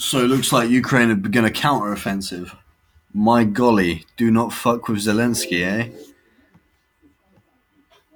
So it looks like Ukraine have begun a counter-offensive. My golly, do not fuck with Zelensky, eh?